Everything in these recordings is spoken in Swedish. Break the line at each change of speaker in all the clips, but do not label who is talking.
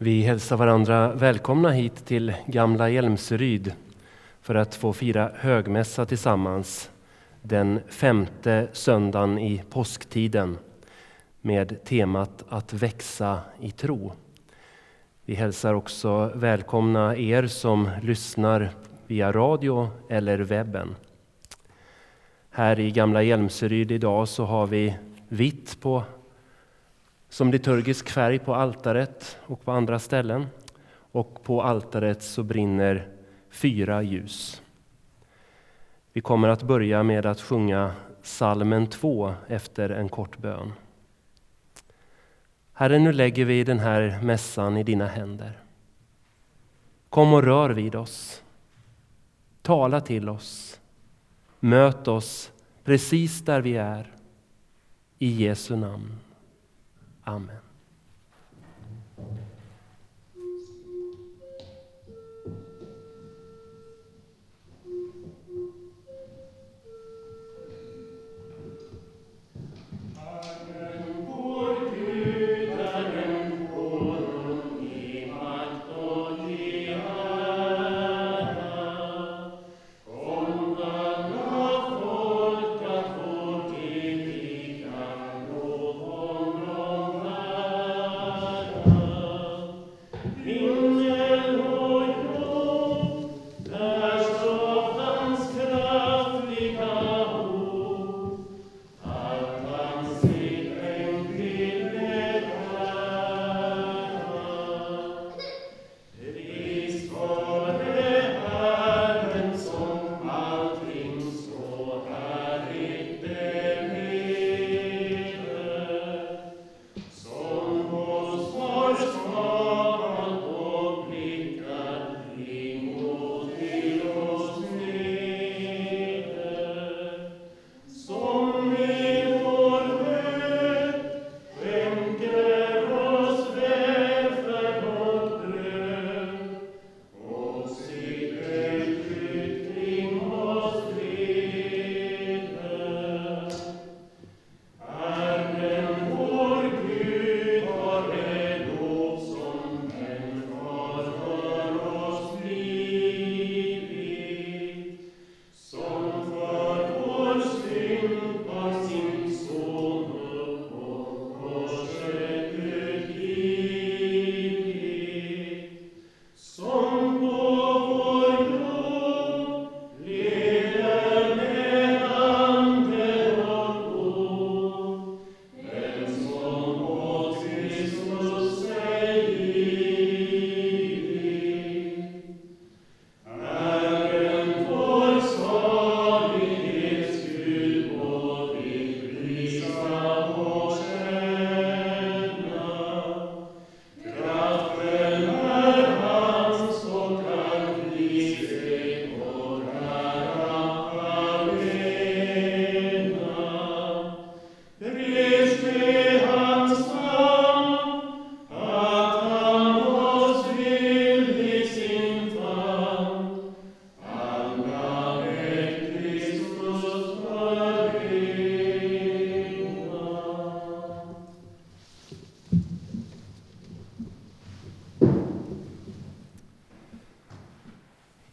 Vi hälsar varandra välkomna hit till Gamla Hjälmseryd för att få fira högmässa tillsammans den femte söndagen i påsktiden med temat att växa i tro. Vi hälsar också välkomna er som lyssnar via radio eller webben. Här i Gamla Hjälmseryd idag så har vi vitt på som liturgisk färg på altaret och på andra ställen. Och på altaret så brinner fyra ljus. Vi kommer att börja med att sjunga salmen 2 efter en kort bön. Herre, nu lägger vi den här mässan i dina händer. Kom och rör vid oss. Tala till oss. Möt oss precis där vi är. I Jesu namn. Amen.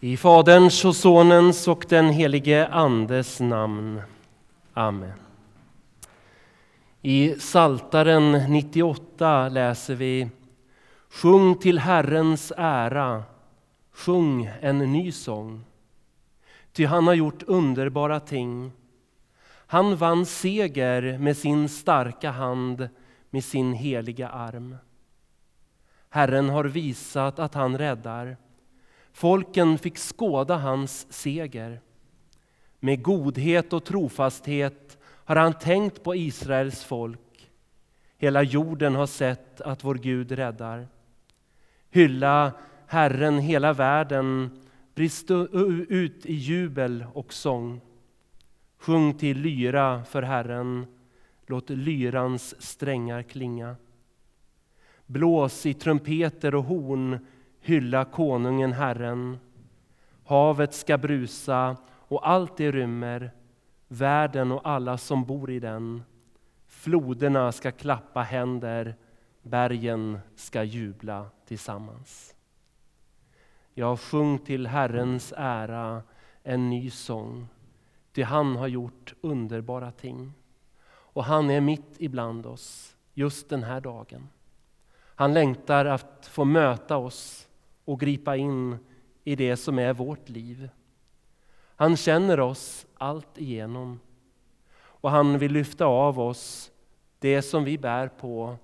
I Faderns och Sonens och den helige Andes namn. Amen. I Saltaren 98 läser vi Sjung till Herrens ära, sjung en ny sång. Ty han har gjort underbara ting. Han vann seger med sin starka hand, med sin heliga arm. Herren har visat att han räddar. Folken fick skåda hans seger. Med godhet och trofasthet har han tänkt på Israels folk. Hela jorden har sett att vår Gud räddar. Hylla Herren hela världen, brist ut i jubel och sång. Sjung till lyra för Herren, låt lyrans strängar klinga. Blås i trumpeter och horn, Hylla konungen Herren. Havet ska brusa och allt det rymmer, världen och alla som bor i den. Floderna ska klappa händer, bergen ska jubla tillsammans. Jag sjung till Herrens ära en ny sång, ty han har gjort underbara ting. Och han är mitt ibland oss just den här dagen. Han längtar att få möta oss och gripa in i det som är vårt liv. Han känner oss allt igenom och han vill lyfta av oss det som vi bär på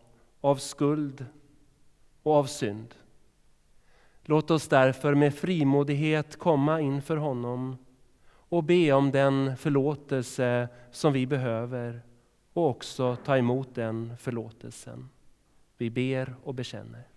av skuld och av synd. Låt oss därför med frimodighet komma inför honom och be om den förlåtelse som vi behöver och också ta emot den förlåtelsen. Vi ber och bekänner.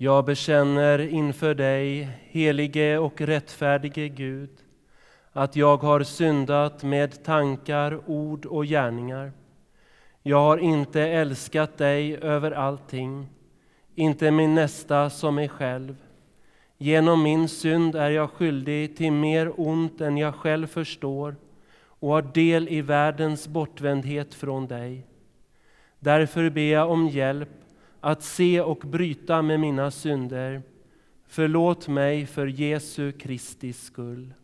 Jag bekänner inför dig, helige och rättfärdige Gud, att jag har syndat med tankar, ord och gärningar. Jag har inte älskat dig över allting, inte min nästa som mig själv. Genom min synd är jag skyldig till mer ont än jag själv förstår och har del i världens bortvändhet från dig. Därför ber jag om hjälp att se och bryta med mina synder. Förlåt mig för Jesu Kristi skull.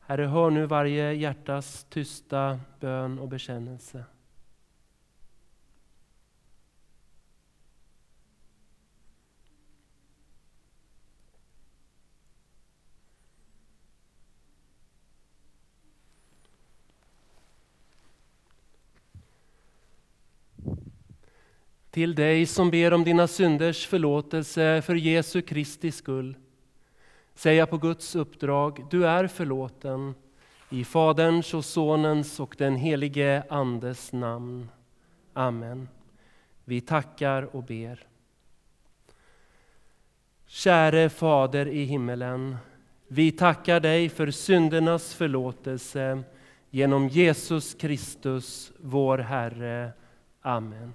Herre, hör nu varje hjärtas tysta bön och bekännelse. Till dig som ber om dina synders förlåtelse för Jesu Kristi skull säga på Guds uppdrag, du är förlåten i Faderns och Sonens och den helige Andes namn. Amen. Vi tackar och ber. Käre Fader i himmelen, vi tackar dig för syndernas förlåtelse genom Jesus Kristus, vår Herre. Amen.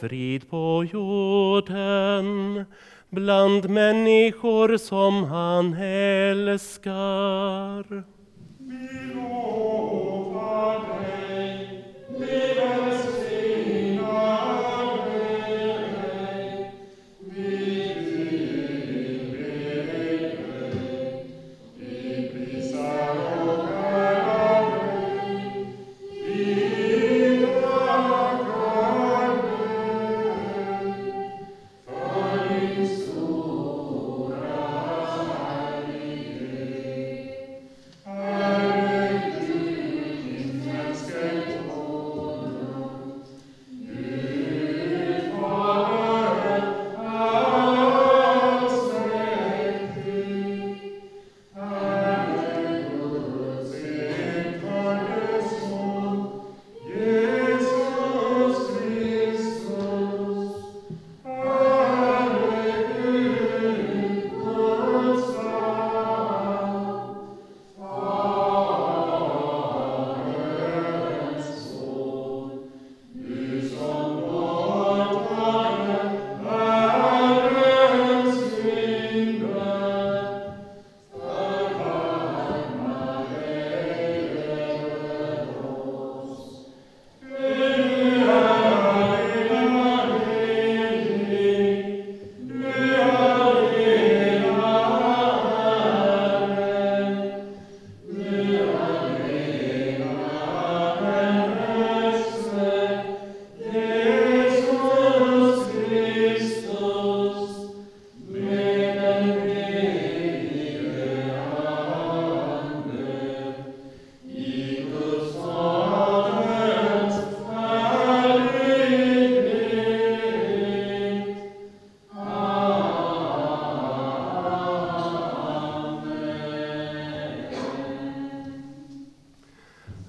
Frid på jorden bland människor som han älskar.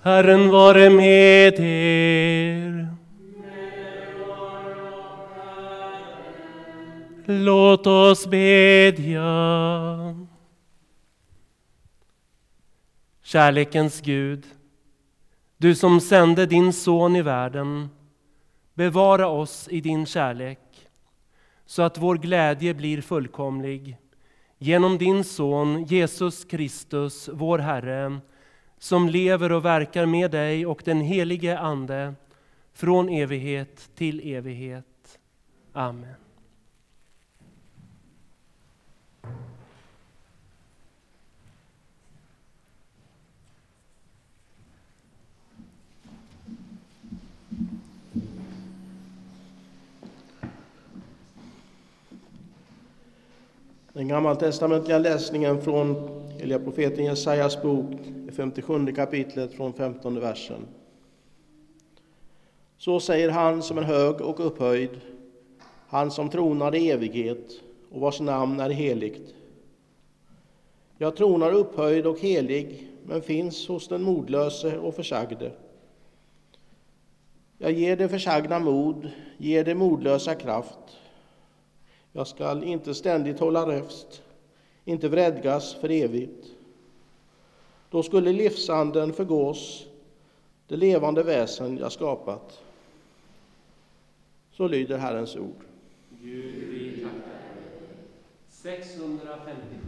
Herren vare med er. Låt oss bedja. Kärlekens Gud, du som sände din son i världen, bevara oss i din kärlek så att vår glädje blir fullkomlig genom din son Jesus Kristus, vår Herre, som lever och verkar med dig och den helige Ande från evighet till evighet. Amen.
Den gammaltestamentliga läsningen från heliga profeten Jesajas bok, 57 kapitlet från 15 versen. Så säger han som är hög och upphöjd, han som tronar i evighet och vars namn är heligt. Jag tronar upphöjd och helig, men finns hos den modlöse och försagde. Jag ger det försagna mod, ger det modlösa kraft. Jag skall inte ständigt hålla räfst, inte vredgas för evigt. Då skulle livsanden förgås, det levande väsen jag skapat. Så lyder Herrens ord.
Gud, vi tackar
dig.
650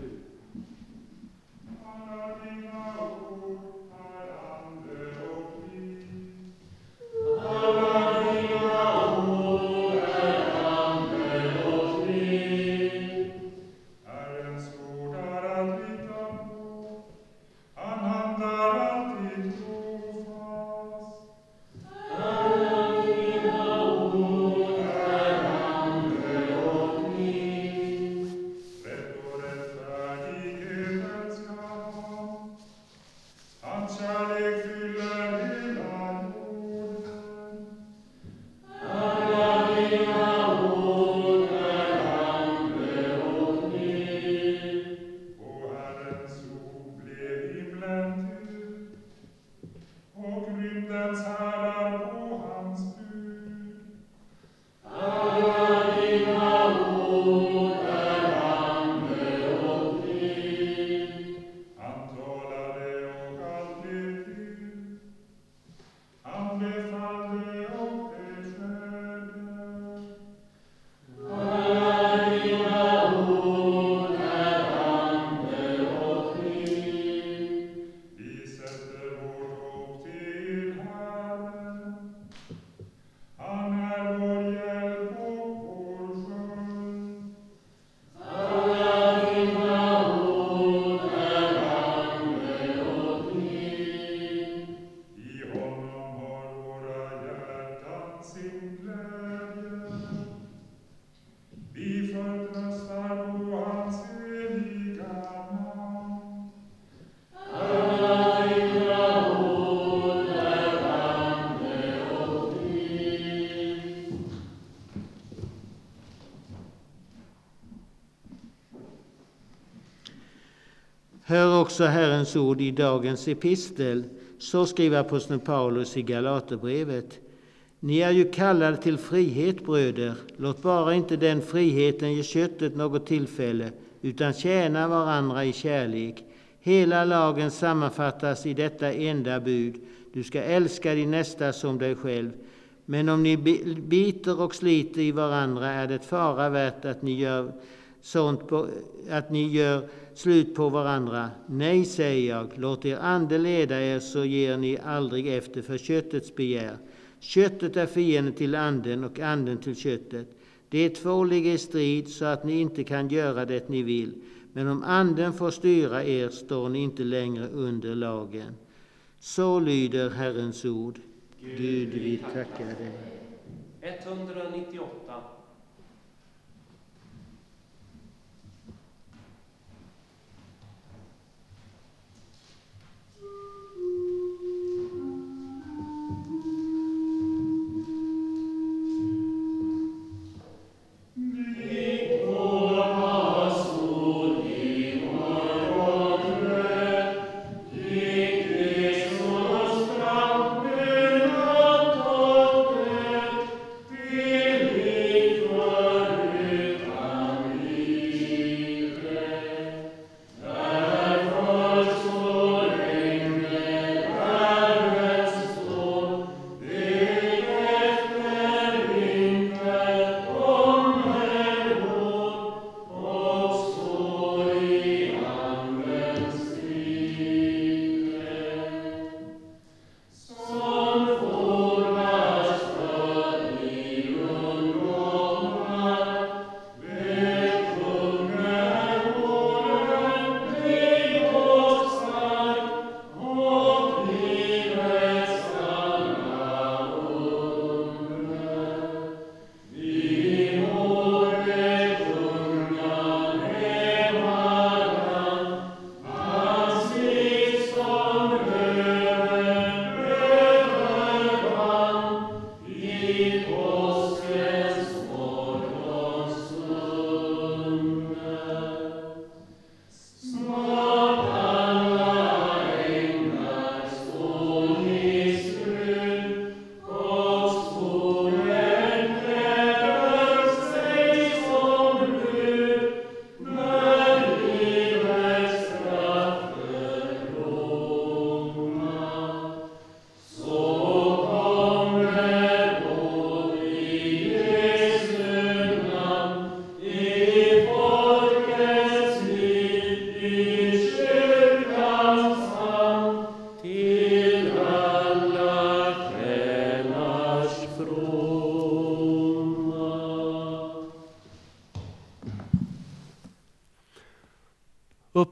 också Herrens ord i dagens epistel. Så skriver aposteln Paulus i Galaterbrevet. Ni är ju kallade till frihet, bröder. Låt bara inte den friheten ge köttet något tillfälle, utan tjäna varandra i kärlek. Hela lagen sammanfattas i detta enda bud. Du ska älska din nästa som dig själv. Men om ni biter och sliter i varandra är det fara värt att ni gör sånt på, att ni gör slut på varandra. Nej, säger jag, låt er ande leda er så ger ni aldrig efter för köttets begär. Köttet är fienden till anden och anden till köttet. De två ligger i strid så att ni inte kan göra det ni vill. Men om anden får styra er står ni inte längre under lagen. Så lyder Herrens ord. Gud, vi tackar dig.
198.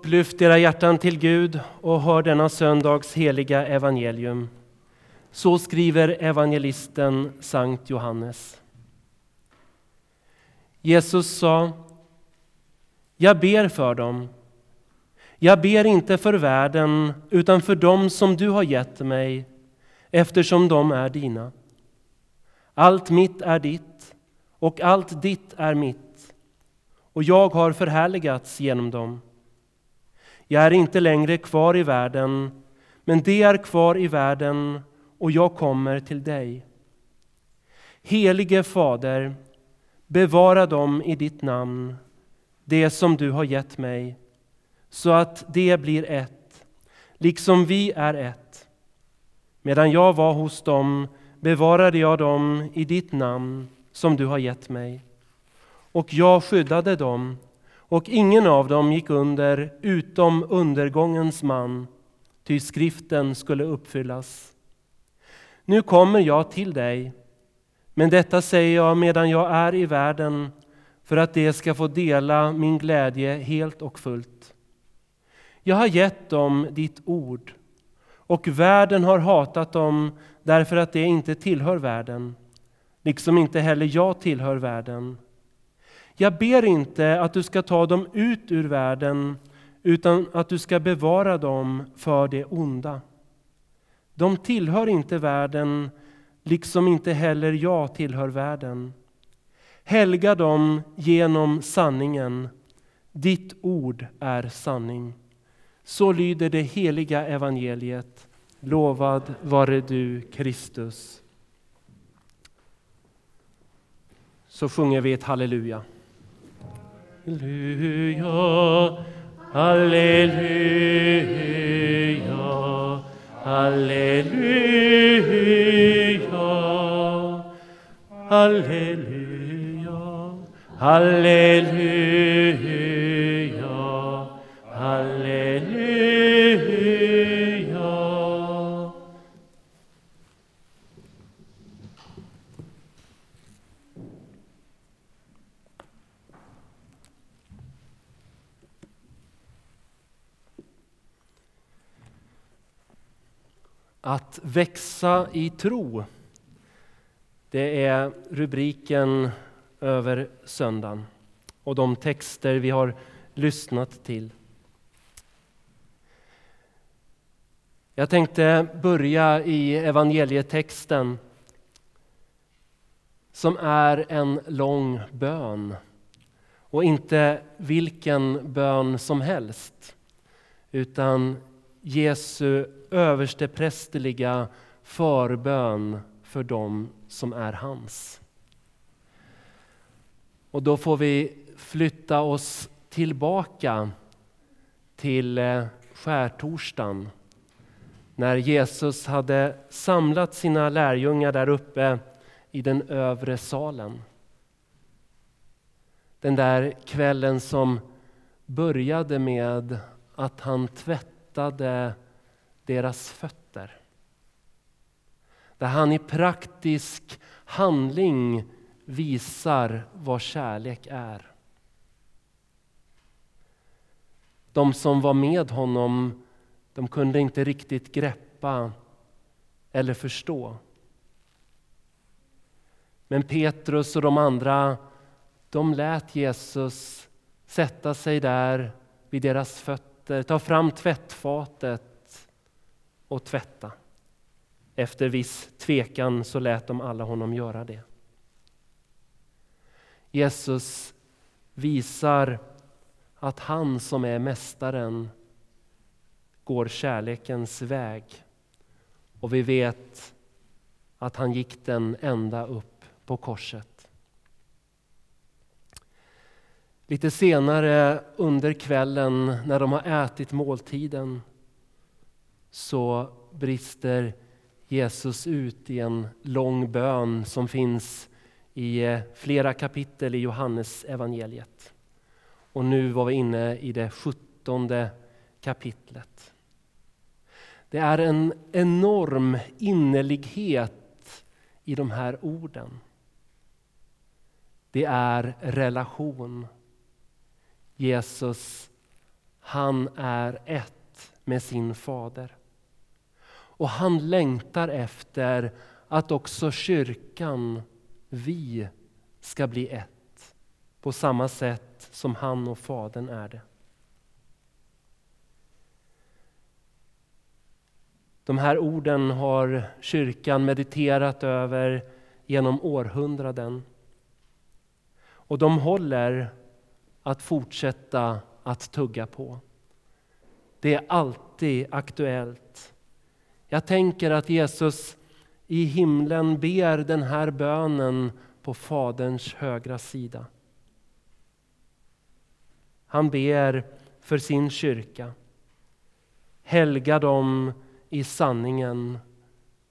Upplyft era hjärtan till Gud och hör denna söndags heliga evangelium. Så skriver evangelisten Sankt Johannes. Jesus sa, jag ber för dem. Jag ber inte för världen, utan för dem som du har gett mig, eftersom de är dina. Allt mitt är ditt, och allt ditt är mitt, och jag har förhärligats genom dem. Jag är inte längre kvar i världen, men det är kvar i världen, och jag kommer till dig. Helige Fader, bevara dem i ditt namn, det som du har gett mig, så att det blir ett, liksom vi är ett. Medan jag var hos dem bevarade jag dem i ditt namn som du har gett mig. Och jag skyddade dem, och ingen av dem gick under utom undergångens man, ty skriften skulle uppfyllas. Nu kommer jag till dig, men detta säger jag medan jag är i världen för att de ska få dela min glädje helt och fullt. Jag har gett dem ditt ord, och världen har hatat dem därför att de inte tillhör världen, liksom inte heller jag tillhör världen. Jag ber inte att du ska ta dem ut ur världen, utan att du ska bevara dem för det onda. De tillhör inte världen, liksom inte heller jag tillhör världen. Helga dem genom sanningen. Ditt ord är sanning. Så lyder det heliga evangeliet. Lovad vare du, Kristus. Så sjunger vi ett halleluja. 할렐루야 할렐루야 할렐루야 할렐루야 할렐루야 할렐루야. Att växa i tro. Det är rubriken över söndagen och de texter vi har lyssnat till. Jag tänkte börja i evangelietexten som är en lång bön. Och inte vilken bön som helst, utan Jesu översteprästerliga förbön för dem som är hans. Och då får vi flytta oss tillbaka till eh, skärtorsdagen när Jesus hade samlat sina lärjungar där uppe i den övre salen. Den där kvällen som började med att han tvättade deras fötter. Där han i praktisk handling visar vad kärlek är. De som var med honom de kunde inte riktigt greppa eller förstå. Men Petrus och de andra de lät Jesus sätta sig där vid deras fötter, Eh, ta fram tvättfatet och tvätta. Efter viss tvekan så lät de alla honom göra det. Jesus visar att han som är mästaren går kärlekens väg. Och vi vet att han gick den ända upp på korset. Lite senare under kvällen när de har ätit måltiden så brister Jesus ut i en lång bön som finns i eh, flera kapitel i Johannes evangeliet. Och nu var vi inne i det sjuttonde kapitlet. Det är en enorm innerlighet i de här orden. Det är relation. Jesus, Han är ett med sin fader. Och han längtar efter att också kyrkan, vi, ska bli ett på samma sätt som han och Fadern är det. De här orden har kyrkan mediterat över genom århundraden. Och de håller att fortsätta att tugga på. Det är alltid aktuellt. Jag tänker att Jesus i himlen ber den här bönen på Faderns högra sida. Han ber för sin kyrka. Helga dem i sanningen.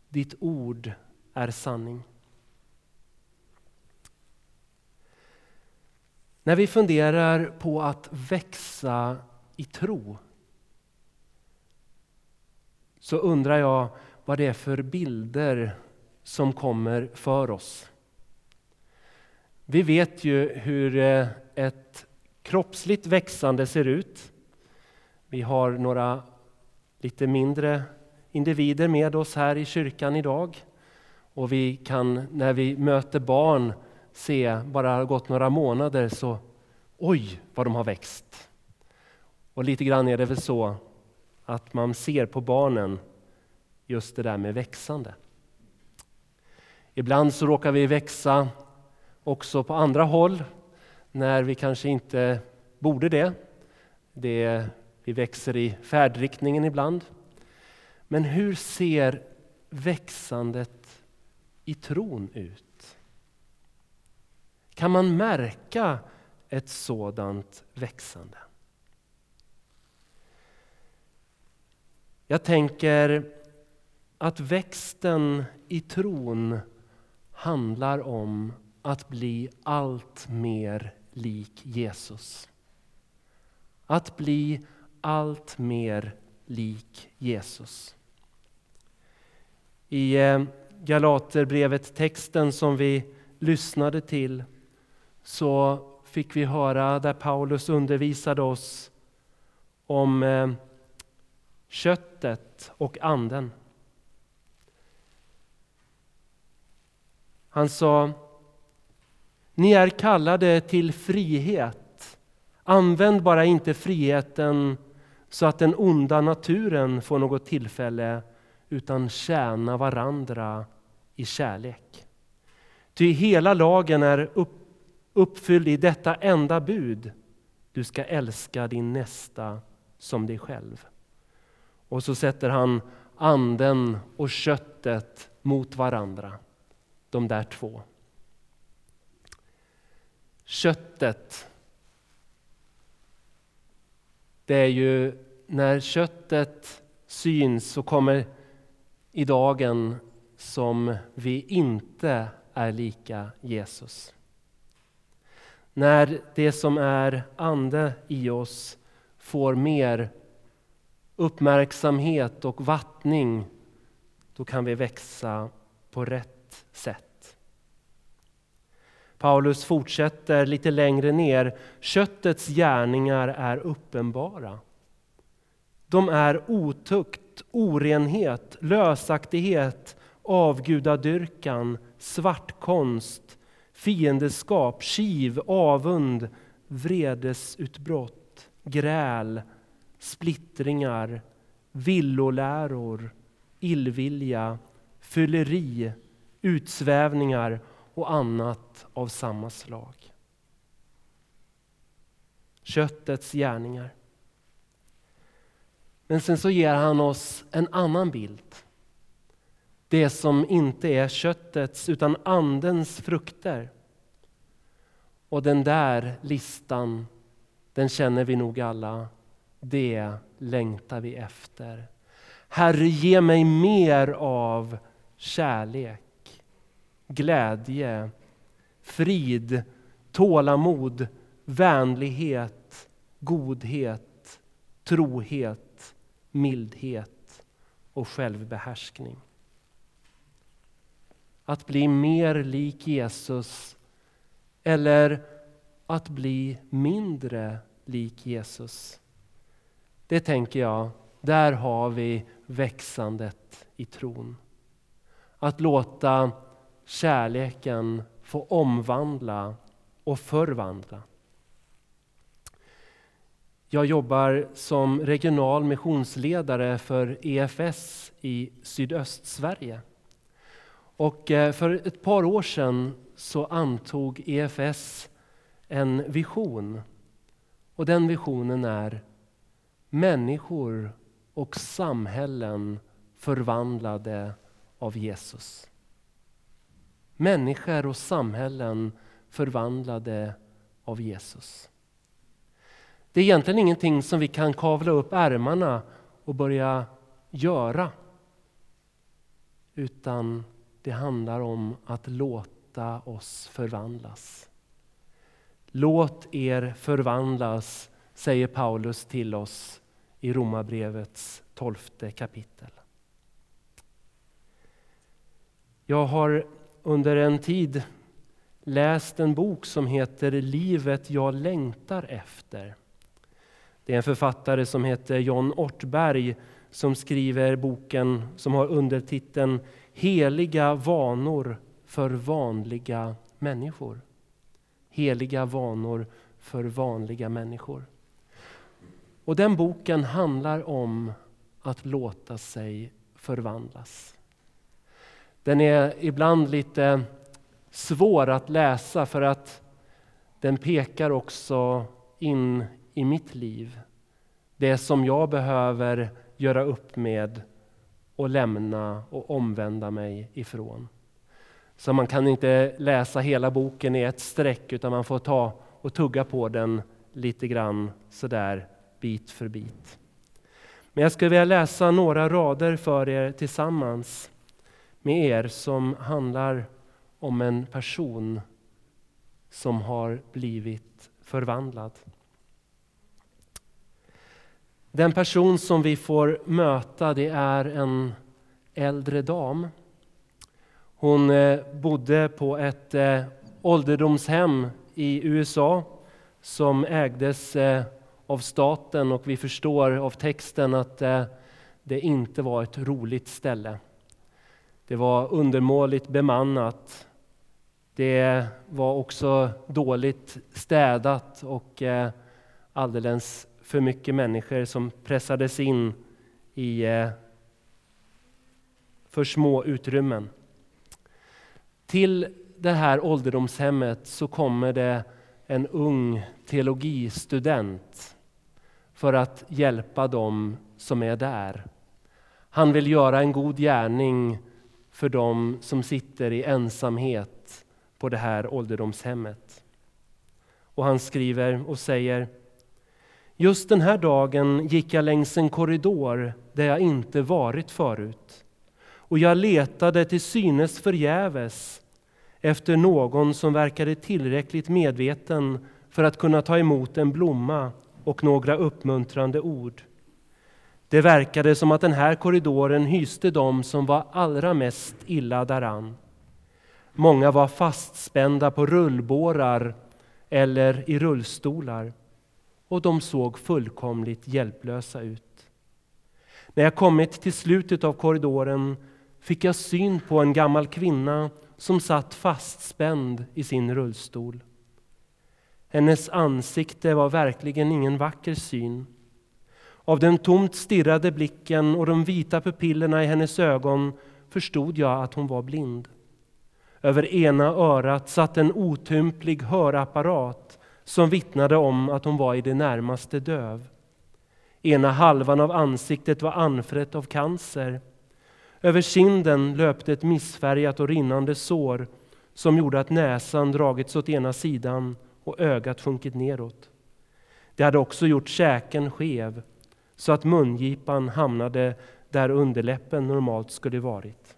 Ditt ord är sanning. När vi funderar på att växa i tro så undrar jag vad det är för bilder som kommer för oss. Vi vet ju hur eh, ett kroppsligt växande ser ut. Vi har några lite mindre individer med oss här i kyrkan idag. Och vi kan när vi möter barn se, bara har gått några månader, så oj vad de har växt. Och lite grann är det väl så att man ser på barnen just det där med växande. Ibland så råkar vi växa också på andra håll när vi kanske inte borde det. det vi växer i färdriktningen ibland. Men hur ser växandet i tron ut? Kan man märka ett sådant växande? Jag tänker att växten i tron handlar om att bli allt mer lik Jesus. Att bli allt mer lik Jesus. I eh, Galaterbrevet, texten som vi lyssnade till, så fick vi höra där Paulus undervisade oss om eh, köttet och anden. Han sa, ni är kallade till frihet. Använd bara inte friheten så att den onda naturen får något tillfälle utan tjäna varandra i kärlek. Ty hela lagen är upp, uppfylld i detta enda bud. Du ska älska din nästa som dig själv. Och så sätter han anden och köttet mot varandra, de där två. Köttet, det är ju när köttet syns och kommer i dagen som vi inte är lika Jesus. När det som är ande i oss får mer uppmärksamhet och vattning, då kan vi växa på rätt sätt. Paulus fortsätter lite längre ner. Köttets gärningar är uppenbara. De är otukt, orenhet, lösaktighet, avgudadyrkan, svartkonst, fiendeskap, kiv, avund, vredesutbrott, gräl, splittringar, villoläror, illvilja, fylleri, utsvävningar och annat av samma slag. Köttets gärningar. Men sen så ger han oss en annan bild. Det som inte är köttets utan andens frukter. Och den där listan, den känner vi nog alla. Det längtar vi efter. Herre, ge mig mer av kärlek, glädje, frid, tålamod, vänlighet, godhet, trohet mildhet och självbehärskning. Att bli mer lik Jesus eller att bli mindre lik Jesus. Det tänker jag, där har vi växandet i tron. Att låta kärleken få omvandla och förvandla. Jag jobbar som regional missionsledare för EFS i Sydöstsverige. Och eh, för ett par år sedan så antog EFS en vision. Och den visionen är människor och samhällen förvandlade av Jesus. Människor och samhällen förvandlade av Jesus. Det är egentligen ingenting som vi kan kavla upp ärmarna och börja göra. Utan det handlar om att låta oss förvandlas. Låt er förvandlas, säger Paulus till oss i Romarbrevets tolfte kapitel. Jag har under en tid läst en bok som heter Livet jag längtar efter. Det är en författare som heter John Ortberg som skriver boken som har undertiteln Heliga vanor för vanliga människor. Heliga vanor för vanliga människor. Och den boken handlar om att låta sig förvandlas. Den är ibland lite svår att läsa för att den pekar också in i mitt liv. Det som jag behöver göra upp med och lämna och omvända mig ifrån. Så man kan inte läsa hela boken i ett streck utan man får ta och tugga på den lite grann sådär bit för bit. Men jag skulle vilja läsa några rader för er tillsammans med er som handlar om en person som har blivit förvandlad. Den person som vi får möta det är en äldre dam. Hon eh, bodde på ett eh, ålderdomshem i USA som ägdes eh, av staten och vi förstår av texten att det inte var ett roligt ställe. Det var undermåligt bemannat. Det var också dåligt städat och alldeles för mycket människor som pressades in i eh, för små utrymmen. Till det här ålderdomshemmet så kommer det en ung teologistudent för att hjälpa dem som är där. Han vill göra en god gärning för dem som sitter i ensamhet på det här ålderdomshemmet. Och han skriver och säger Just den här dagen gick jag längs en korridor där jag inte varit förut. Och jag letade till synes förgäves efter någon som verkade tillräckligt medveten för att kunna ta emot en blomma och några uppmuntrande ord. Det verkade som att den här korridoren hyste dem som var allra mest illa däran. Många var fastspända på rullbårar eller i rullstolar och de såg fullkomligt hjälplösa ut. När jag kommit till slutet av korridoren fick jag syn på en gammal kvinna som satt fastspänd i sin rullstol. Hennes ansikte var verkligen ingen vacker syn. Av den tomt stirrade blicken och de vita pupillerna i hennes ögon förstod jag att hon var blind. Över ena örat satt en otymplig hörapparat som vittnade om att hon var i det närmaste döv. Ena halvan av ansiktet var anfrätt av cancer. Över kinden löpte ett missfärgat och rinnande sår som gjorde att näsan dragits åt ena sidan och ögat sjunkit neråt. Det hade också gjort käken skev så att mungipan hamnade där underläppen normalt skulle varit.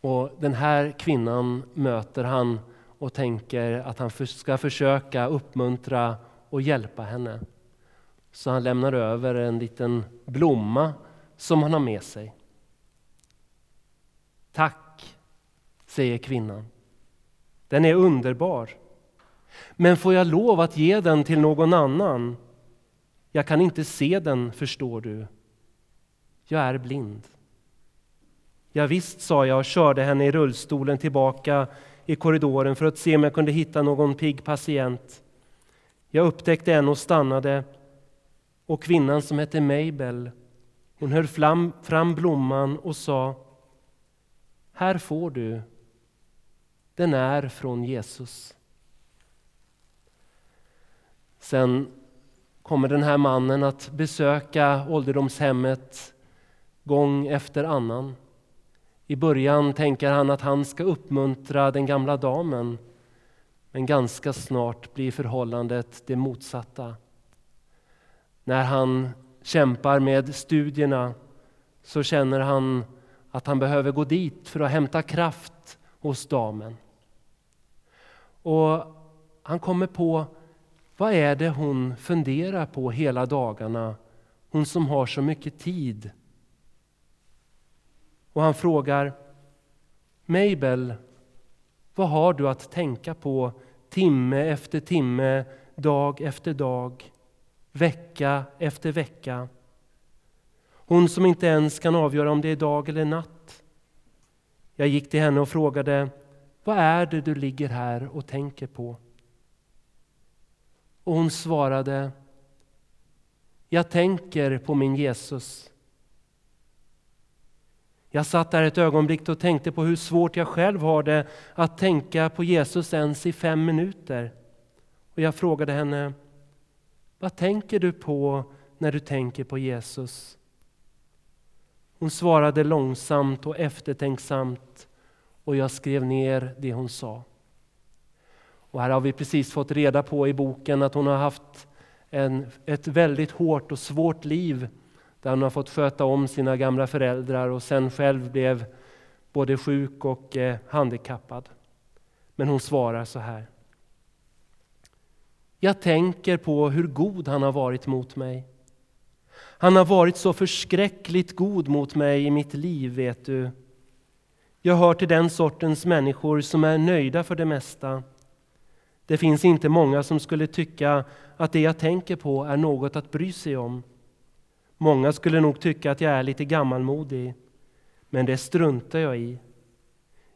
Och Den här kvinnan möter han och tänker att han ska försöka uppmuntra och hjälpa henne. Så han lämnar över en liten blomma som han har med sig. Tack, säger kvinnan. Den är underbar. Men får jag lov att ge den till någon annan? Jag kan inte se den, förstår du. Jag är blind. Ja, visst, sa jag och körde henne i rullstolen tillbaka i korridoren för att se om jag kunde hitta någon pigg patient. Jag upptäckte en och stannade och kvinnan som hette Mabel, hon höll fram, fram blomman och sa Här får du. Den är från Jesus. Sen kommer den här mannen att besöka ålderdomshemmet gång efter annan. I början tänker han att han ska uppmuntra den gamla damen men ganska snart blir förhållandet det motsatta. När han kämpar med studierna så känner han att han behöver gå dit för att hämta kraft hos damen. Och han kommer på vad är det hon funderar på hela dagarna, hon som har så mycket tid. Och han frågar Mabel, vad har du att tänka på timme efter timme, dag efter dag, vecka efter vecka? Hon som inte ens kan avgöra om det är dag eller natt. Jag gick till henne och frågade, vad är det du ligger här och tänker på? Och hon svarade, jag tänker på min Jesus. Jag satt där ett ögonblick och tänkte på hur svårt jag själv har det att tänka på Jesus ens i fem minuter. Och jag frågade henne, vad tänker du på när du tänker på Jesus? Hon svarade långsamt och eftertänksamt och jag skrev ner det hon sa. Och här har vi precis fått reda på i boken att hon har haft en, ett väldigt hårt och svårt liv där hon har fått sköta om sina gamla föräldrar och sen själv blev både sjuk och eh, handikappad. Men hon svarar så här. Jag tänker på hur god han har varit mot mig. Han har varit så förskräckligt god mot mig i mitt liv, vet du. Jag hör till den sortens människor som är nöjda för det mesta. Det finns inte många som skulle tycka att det jag tänker på är något att bry sig om. Många skulle nog tycka att jag är lite gammalmodig, men det struntar jag i.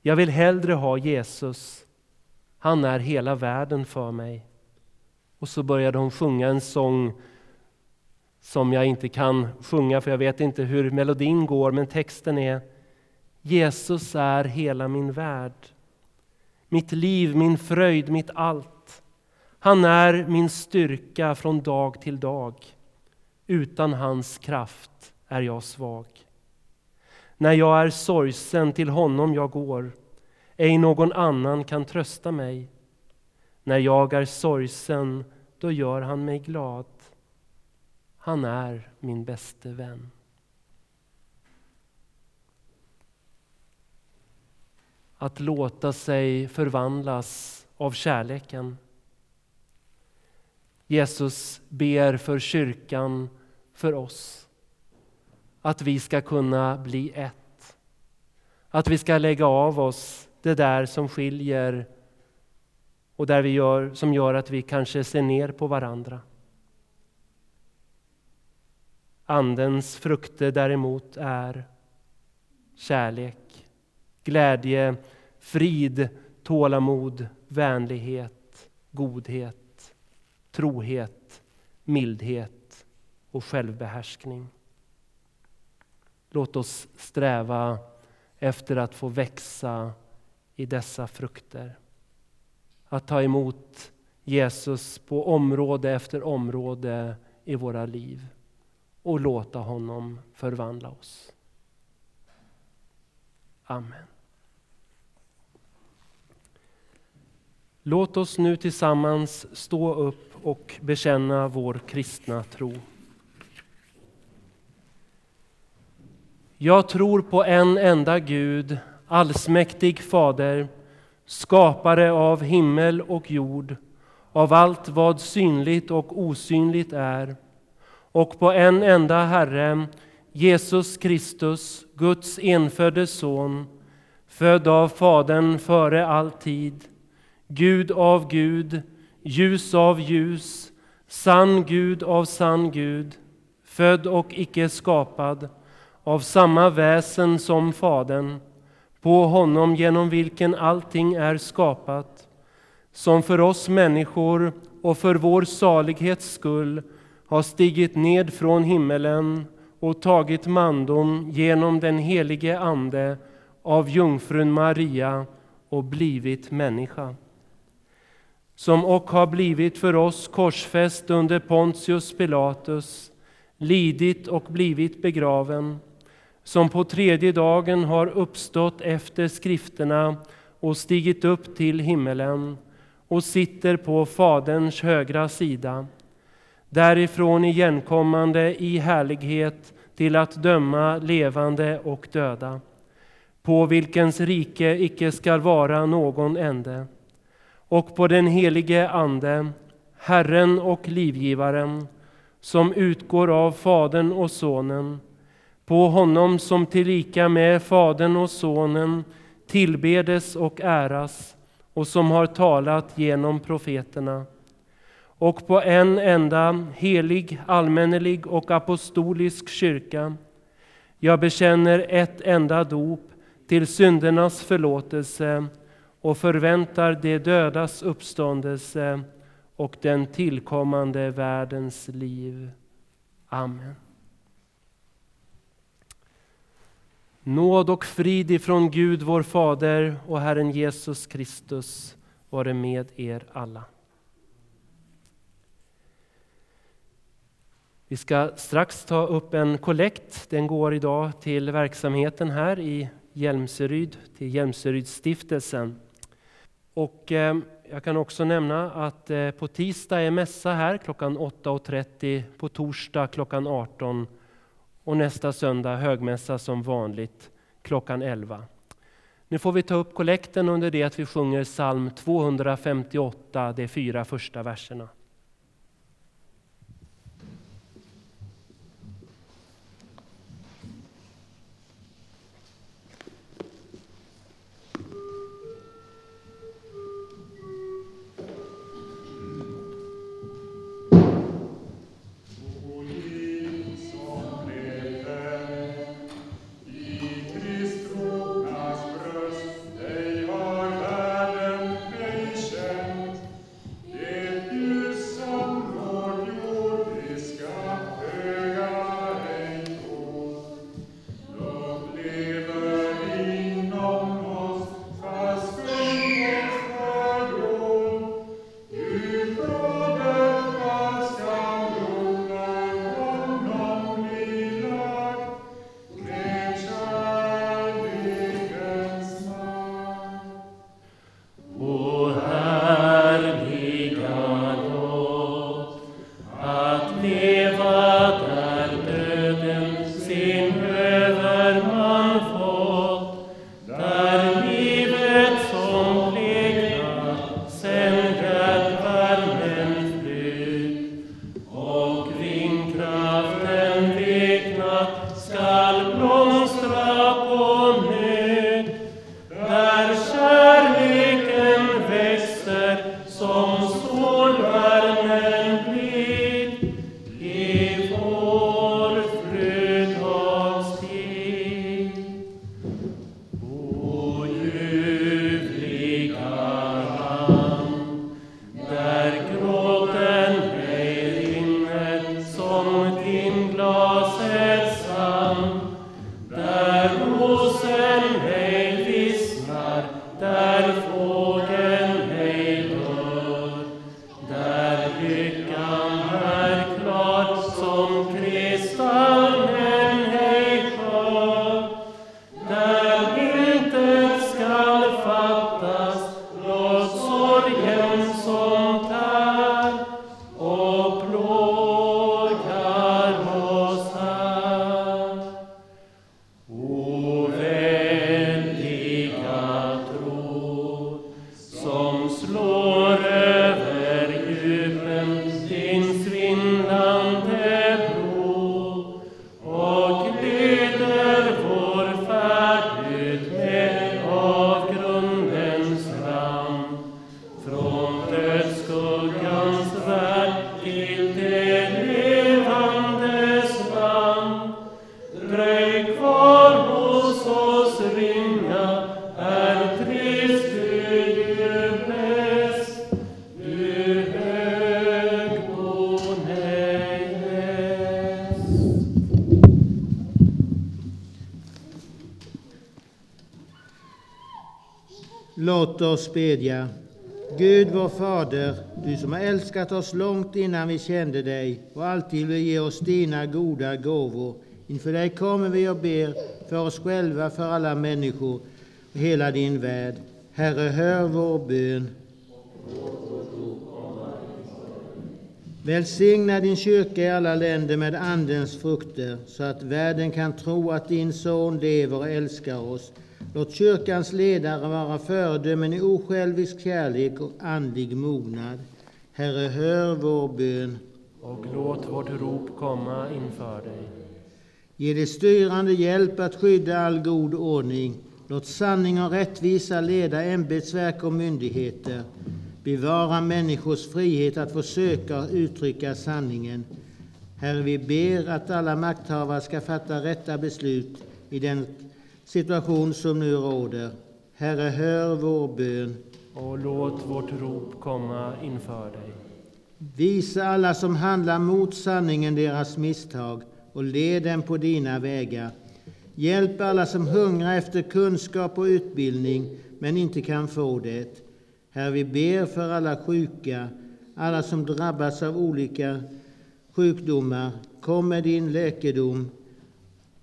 Jag vill hellre ha Jesus. Han är hela världen för mig. Och så började hon sjunga en sång som jag inte kan sjunga för jag vet inte hur melodin går, men texten är Jesus är hela min värld. Mitt liv, min fröjd, mitt allt. Han är min styrka från dag till dag. Utan hans kraft är jag svag. När jag är sorgsen till honom jag går, ej någon annan kan trösta mig. När jag är sorgsen, då gör han mig glad. Han är min bäste vän. Att låta sig förvandlas av kärleken. Jesus ber för kyrkan, för oss, att vi ska kunna bli ett. Att vi ska lägga av oss det där som skiljer och där vi gör, som gör att vi kanske ser ner på varandra. Andens frukter däremot är kärlek, glädje, frid, tålamod, vänlighet, godhet, trohet, mildhet och självbehärskning. Låt oss sträva efter att få växa i dessa frukter. Att ta emot Jesus på område efter område i våra liv och låta honom förvandla oss. Amen. Låt oss nu tillsammans stå upp och bekänna vår kristna tro. Jag tror på en enda Gud, allsmäktig Fader, skapare av himmel och jord, av allt vad synligt och osynligt är, och på en enda Herre, Jesus Kristus, Guds enfödde Son, född av Fadern före all tid, Gud av Gud, ljus av ljus, sann Gud av sann Gud, född och icke skapad, av samma väsen som Fadern, på honom genom vilken allting är skapat, som för oss människor och för vår salighets skull har stigit ned från himmelen och tagit mandom genom den helige Ande av jungfrun Maria och blivit människa. Som och har blivit för oss korsfäst under Pontius Pilatus, lidit och blivit begraven, som på tredje dagen har uppstått efter skrifterna och stigit upp till himmelen och sitter på Faderns högra sida, därifrån igenkommande i härlighet till att döma levande och döda, på vilkens rike icke skall vara någon ände, och på den helige Ande, Herren och livgivaren, som utgår av Fadern och Sonen, på honom som tillika med Fadern och Sonen tillbedes och äras och som har talat genom profeterna och på en enda helig, allmännelig och apostolisk kyrka. Jag bekänner ett enda dop till syndernas förlåtelse och förväntar de dödas uppståndelse och den tillkommande världens liv. Amen. Nåd och frid ifrån Gud vår Fader och Herren Jesus Kristus vare med er alla. Vi ska strax ta upp en kollekt. Den går idag till verksamheten här i Hjälmseryd, till Hjälmserydsstiftelsen. Och eh, jag kan också nämna att eh, på tisdag är mässa här klockan 8.30, på torsdag klockan 18 och nästa söndag högmässa som vanligt klockan 11. Nu får vi ta upp kollekten under det att vi sjunger psalm 258, de fyra första verserna.
Oss bedja. Gud vår Fader, du som har älskat oss långt innan vi kände dig och alltid vill ge oss dina goda gåvor. Inför dig kommer vi och ber för oss själva, för alla människor och hela din värld. Herre, hör vår bön. Välsigna din kyrka i alla länder med Andens frukter, så att världen kan tro att din son lever och älskar oss. Låt kyrkans ledare vara föredömen i osjälvisk kärlek och andlig mognad. Herre, hör vår bön.
Och låt vårt rop komma inför dig.
Ge de styrande hjälp att skydda all god ordning. Låt sanning och rättvisa leda ämbetsverk och myndigheter. Bevara människors frihet att få söka och uttrycka sanningen. Herre, vi ber att alla makthavare ska fatta rätta beslut i den situation som nu råder. Herre, hör vår bön.
Och låt vårt rop komma inför dig.
Visa alla som handlar mot sanningen deras misstag och led dem på dina vägar. Hjälp alla som hungrar efter kunskap och utbildning men inte kan få det. Herre, vi ber för alla sjuka, alla som drabbas av olika sjukdomar. Kom med din läkedom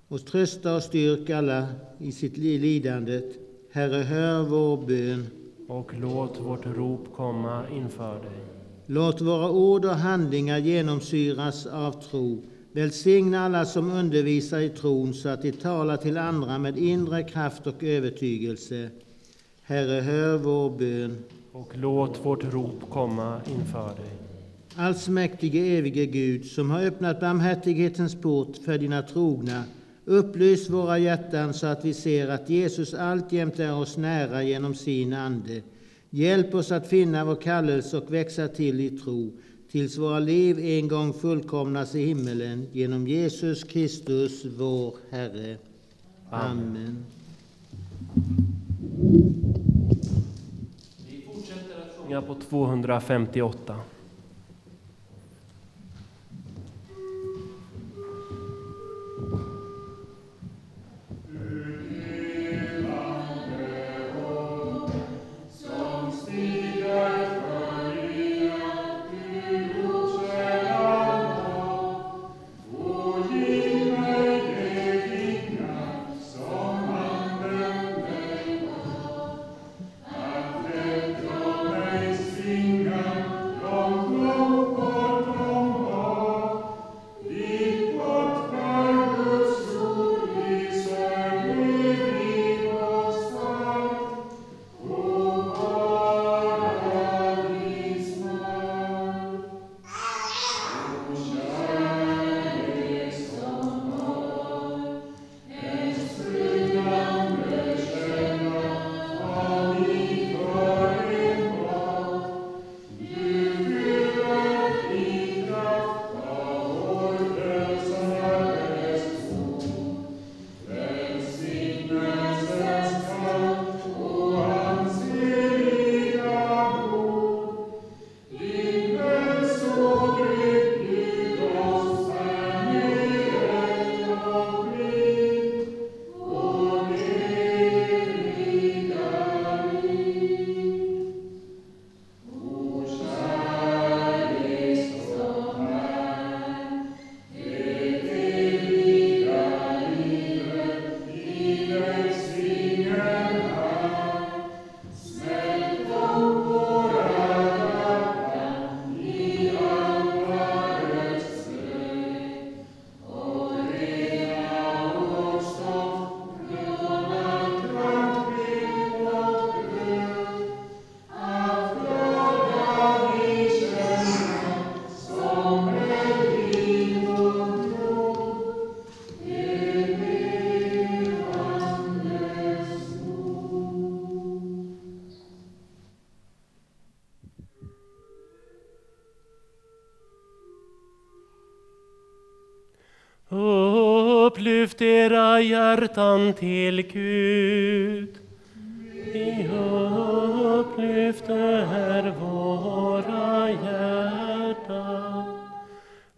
och trösta och styrk alla i sitt lidandet. Herre, hör vår bön.
Och låt vårt rop komma inför dig.
Låt våra ord och handlingar genomsyras av tro. Välsigna alla som undervisar i tron så att de talar till andra med inre kraft och övertygelse. Herre, hör vår bön.
Och låt vårt rop komma inför dig.
Allsmäktige evige Gud, som har öppnat barmhärtighetens port för dina trogna, upplys våra hjärtan så att vi ser att Jesus alltjämt är oss nära genom sin Ande. Hjälp oss att finna vår kallelse och växa till i tro, tills våra liv en gång fullkomnas i himmelen, genom Jesus Kristus, vår Herre. Amen.
Vi fortsätter att sjunga på 258. Hjärtan till Gud. Vi upplyfter våra hjärtan.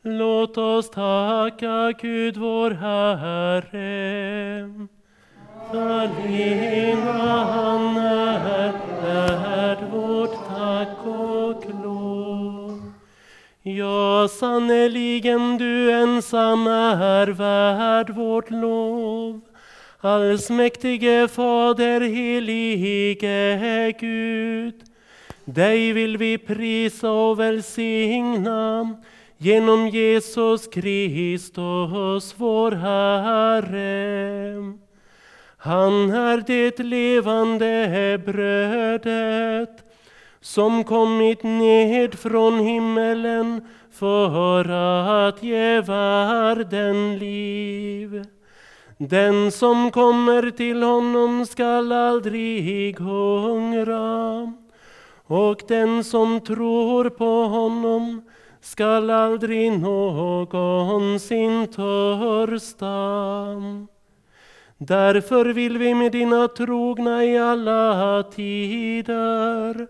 Låt oss tacka Gud vår Herre. Alena han är värd vårt tack och lov. Ja, sannerligen du ensam är värd vårt lov. Allsmäktige Fader, helige Gud. Dig vill vi prisa och välsigna genom Jesus Kristus, vår Herre. Han är det levande brödet som kommit ned från himmelen för att ge världen liv. Den som kommer till honom skall aldrig hungra och den som tror på honom skall aldrig någonsin törsta. Därför vill vi med dina trogna i alla tider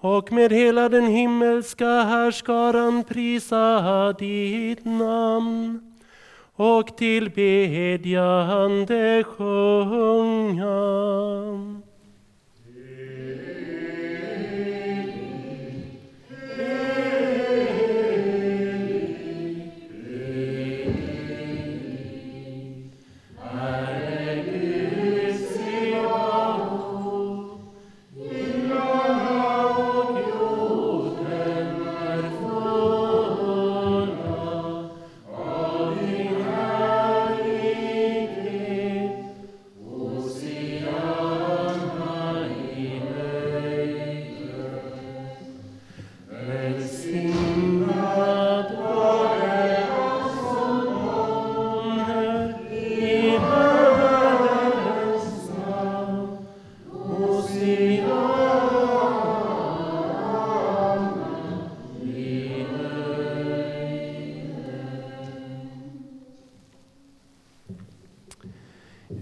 och med hela den himmelska härskaran prisa ditt namn och tillbedjande sjunga.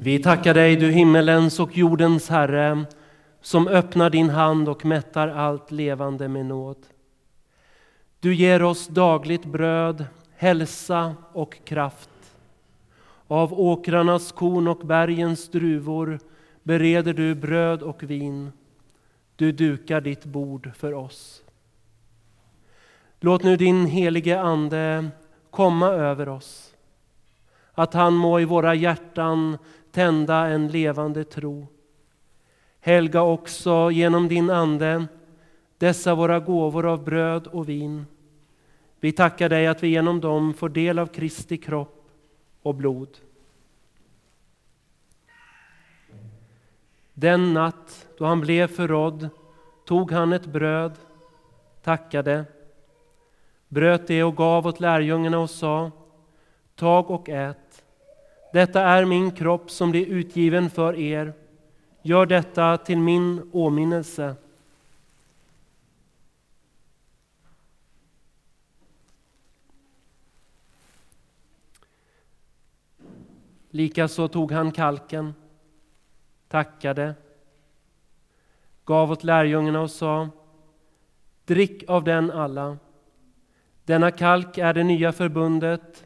Vi tackar dig, du himmelens och jordens Herre, som öppnar din hand och mättar allt levande med nåd. Du ger oss dagligt bröd, hälsa och kraft. Av åkrarnas korn och bergens druvor bereder du bröd och vin. Du dukar ditt bord för oss. Låt nu din helige Ande komma över oss. Att han må i våra hjärtan tända en levande tro. Helga också genom din Ande dessa våra gåvor av bröd och vin. Vi tackar dig att vi genom dem får del av Kristi kropp och blod. Den natt då han blev förrådd tog han ett bröd, tackade, bröt det och gav åt lärjungarna och sa Tag och ät. Detta är min kropp som blir utgiven för er. Gör detta till min åminnelse. Likaså tog han kalken, tackade, gav åt lärjungarna och sa Drick av den alla. Denna kalk är det nya förbundet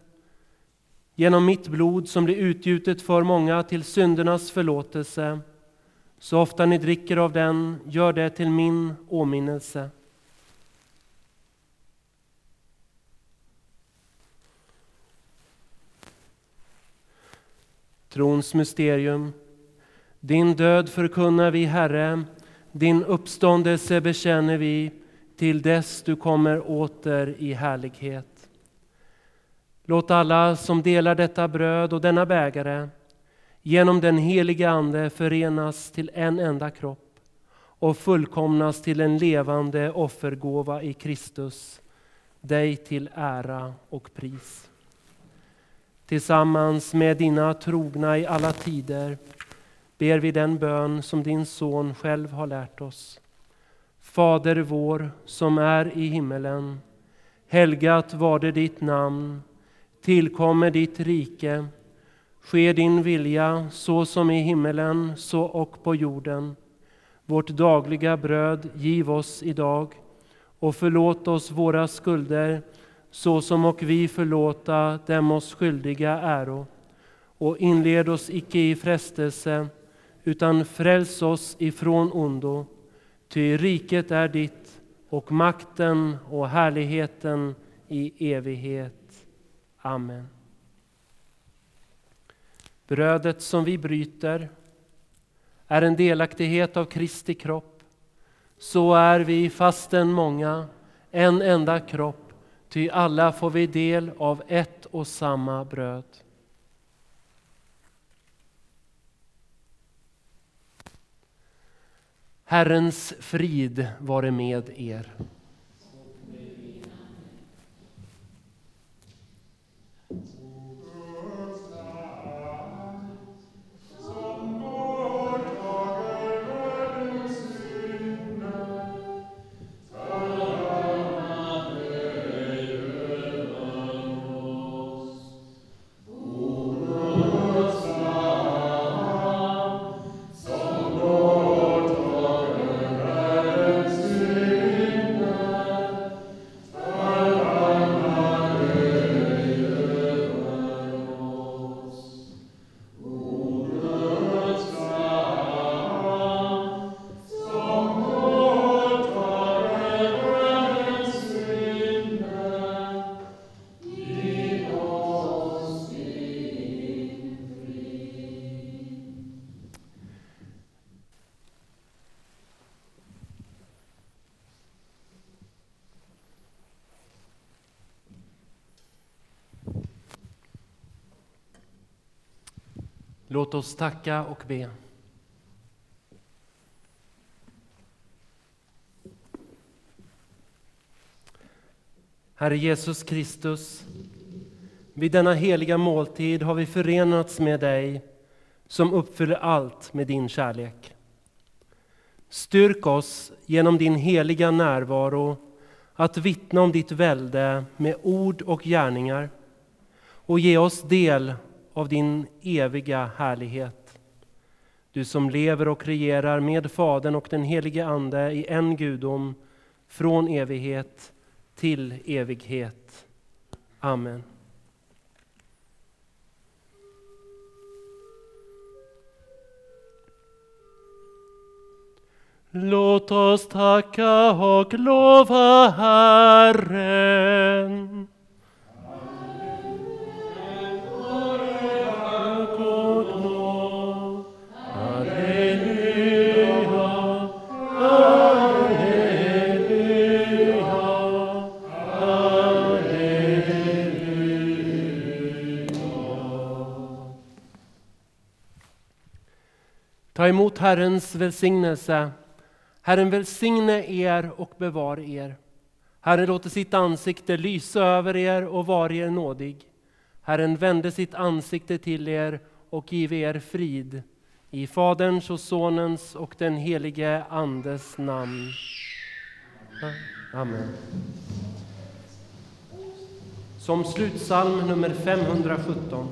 genom mitt blod som blir utgjutet för många till syndernas förlåtelse. Så ofta ni dricker av den, gör det till min åminnelse. Trons mysterium. Din död förkunnar vi, Herre, din uppståndelse bekänner vi till dess du kommer åter i härlighet. Låt alla som delar detta bröd och denna bägare genom den helige Ande förenas till en enda kropp och fullkomnas till en levande offergåva i Kristus, dig till ära och pris. Tillsammans med dina trogna i alla tider ber vi den bön som din son själv har lärt oss. Fader vår som är i himmelen. Helgat var det ditt namn. Tillkommer ditt rike. Ske din vilja så som i himmelen så och på jorden. Vårt dagliga bröd giv oss idag och förlåt oss våra skulder så som och vi förlåta dem oss skyldiga äro. Och inled oss icke i frestelse utan fräls oss ifrån ondo. Ty riket är ditt och makten och härligheten i evighet. Amen. Brödet som vi bryter är en delaktighet av Kristi kropp. Så är vi, fastän många, en enda kropp, ty alla får vi del av ett och samma bröd. Herrens frid vare med er. Låt oss tacka och be. Herre Jesus Kristus, vid denna heliga måltid har vi förenats med dig som uppfyller allt med din kärlek. Styrk oss genom din heliga närvaro att vittna om ditt välde med ord och gärningar och ge oss del av din eviga härlighet. Du som lever och regerar med Fadern och den helige Ande i en gudom från evighet till evighet. Amen. Låt oss tacka och lova Herren. Emot Herrens välsignelse. Herren välsigne er och bevar er. Herren låter sitt ansikte lysa över er och vara er nådig. Herren vände sitt ansikte till er och give er frid. I Faderns och Sonens och den helige Andes namn. Amen. Som slutsalm nummer 517.